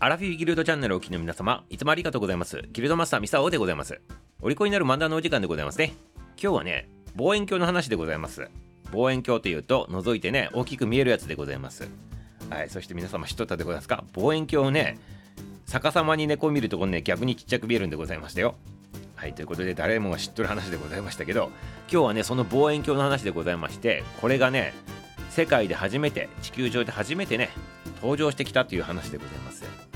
アラフィフギルドチャンネルをお聞きの皆様、いつもありがとうございます。ギルドマスターミサオでございます。お利口になる漫談のお時間でございますね。今日はね、望遠鏡の話でございます。望遠鏡というと、覗いてね、大きく見えるやつでございます。はい、そして皆様知っとったでございますか？望遠鏡をね、逆さまに猫を見るとこね、逆にちっちゃく見えるんでございましたよ。はい、ということで誰もが知っとる話でございましたけど、今日はね、その望遠鏡の話でございまして、これがね、世界で初めて、地球上で初めてね、登場してきたという話でございます。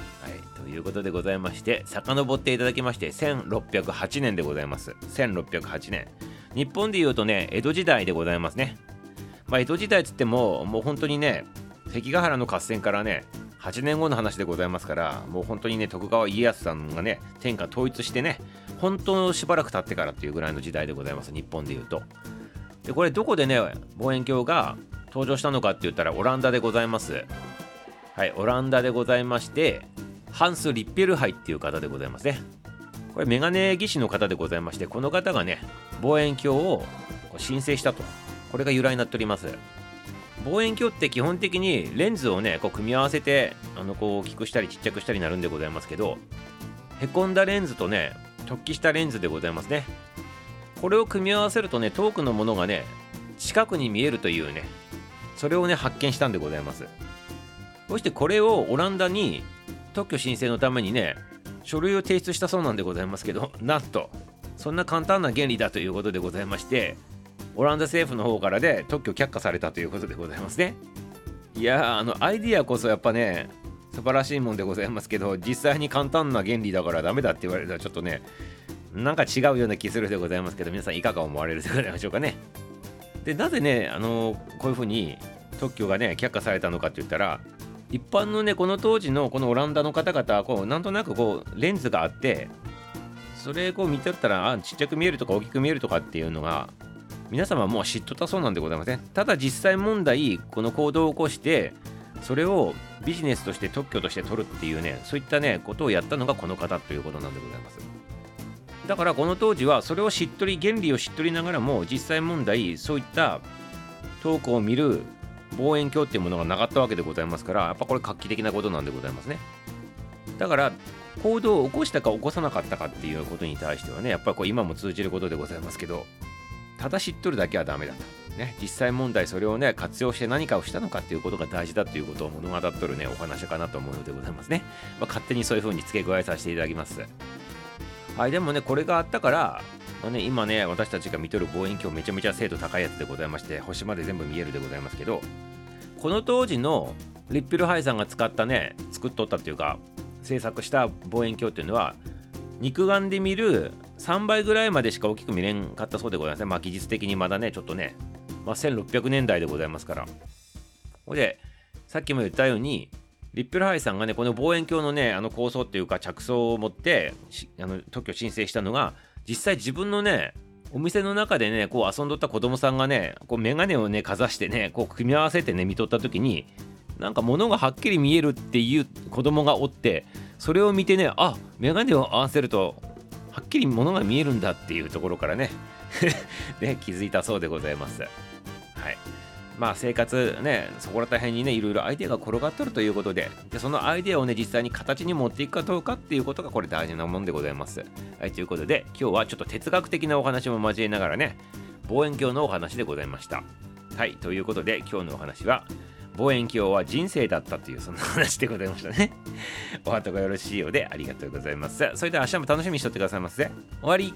い、ということでございまして、遡っていただきまして、1608年でございます。1608年。日本でいうとね、江戸時代でございますね。まあ、江戸時代つっても、もう本当にね、関ヶ原の合戦からね、8年後の話でございますからもう本当にね徳川家康さんがね天下統一してね本当しばらく経ってからっていうぐらいの時代でございます日本でいうとでこれどこでね望遠鏡が登場したのかって言ったらオランダでございますはいオランダでございましてハンス・リッペルハイっていう方でございますね。これメガネ技師の方でございましてこの方がね望遠鏡を申請したと。これが由来になっております。望遠鏡って基本的にレンズをねこう組み合わせてあのこう大きくしたりちっちゃくしたりなるんでございますけどへこんだレンズとね突起したレンズでございますね。これを組み合わせるとね遠くのものがね近くに見えるというねそれをね発見したんでございます。そしてこれをオランダに特許申請のためにね書類を提出したそうなんでございますけど なんとそんな簡単な原理だということでございましてオランダ政府の方からで特許却下されたということでございますね。いやあのアイディアこそやっぱね素晴らしいもんでございますけど実際に簡単な原理だからダメだって言われたらちょっとねなんか違うような気するでございますけど皆さんいかが思われるでございましょうかね。でなぜねあのこういうふうに特許がね却下されたのかって言ったら一般のねこの当時のこのオランダの方々はこうなんとなくこうレンズがあってそれこう見てったらあちっちゃく見えるとか大きく見えるとかっていうのが皆様もう知っとったそうなんでございません。ただ実際問題この行動を起こしてそれをビジネスとして特許として取るっていうねそういったねことをやったのがこの方ということなんでございます。だからこの当時はそれを知っとり原理を知っとりながらも実際問題そういったトークを見る望遠鏡っていうものがなかったわけでございますからやっぱこれ画期的なことなんでございますね。だから行動を起こしたか起こさなかったかっていうことに対してはねやっぱりこう今も通じることでございますけどただ知っとるだけはダメだと。ね、実際問題それをね活用して何かをしたのかっていうことが大事だということを物語っとるねお話かなと思うのでございますね、まあ、勝手にそういう風に付け加えさせていただきます。はいでもねこれがあったから、まあ、ね、今ね私たちが見とる望遠鏡めちゃめちゃ精度高いやつでございまして星まで全部見えるでございますけどこの当時のリッピルハイさんが使ったね作っとったっていうか制作した望遠鏡っていうのは肉眼で見る3倍ぐらいまでしか大きく見れんかったそうでございますね。まあ技術的にまだね、ちょっとね、まあ、1600年代でございますから。ほいで、さっきも言ったように、リッペルハイさんがね、この望遠鏡のね、あの構想っていうか着想を持ってあの特許申請したのが、実際自分のね、お店の中でね、こう遊んどった子供さんがね、こうメガネをね、かざしてね、こう組み合わせてね、見とった時に、なんか物がはっきり見えるっていう子供がおって、それを見てね、あメガネを合わせるとはっきり物が見えるんだっていうところからね ね気づいたそうでございます。はいまあ生活ね、そこら大変にね、いろいろアイデアが転がっとるということで、でそのアイデアをね、実際に形に持っていくかどうかっていうことがこれ大事なもんでございます。はい、ということで、今日はちょっと哲学的なお話も交えながらね、望遠鏡のお話でございました。はい、ということで今日のお話は、望遠鏡は人生だったというそんな話でございましたね。お後がよろしいようでありがとうございます。それでは明日も楽しみにしとってくださいませ。終わり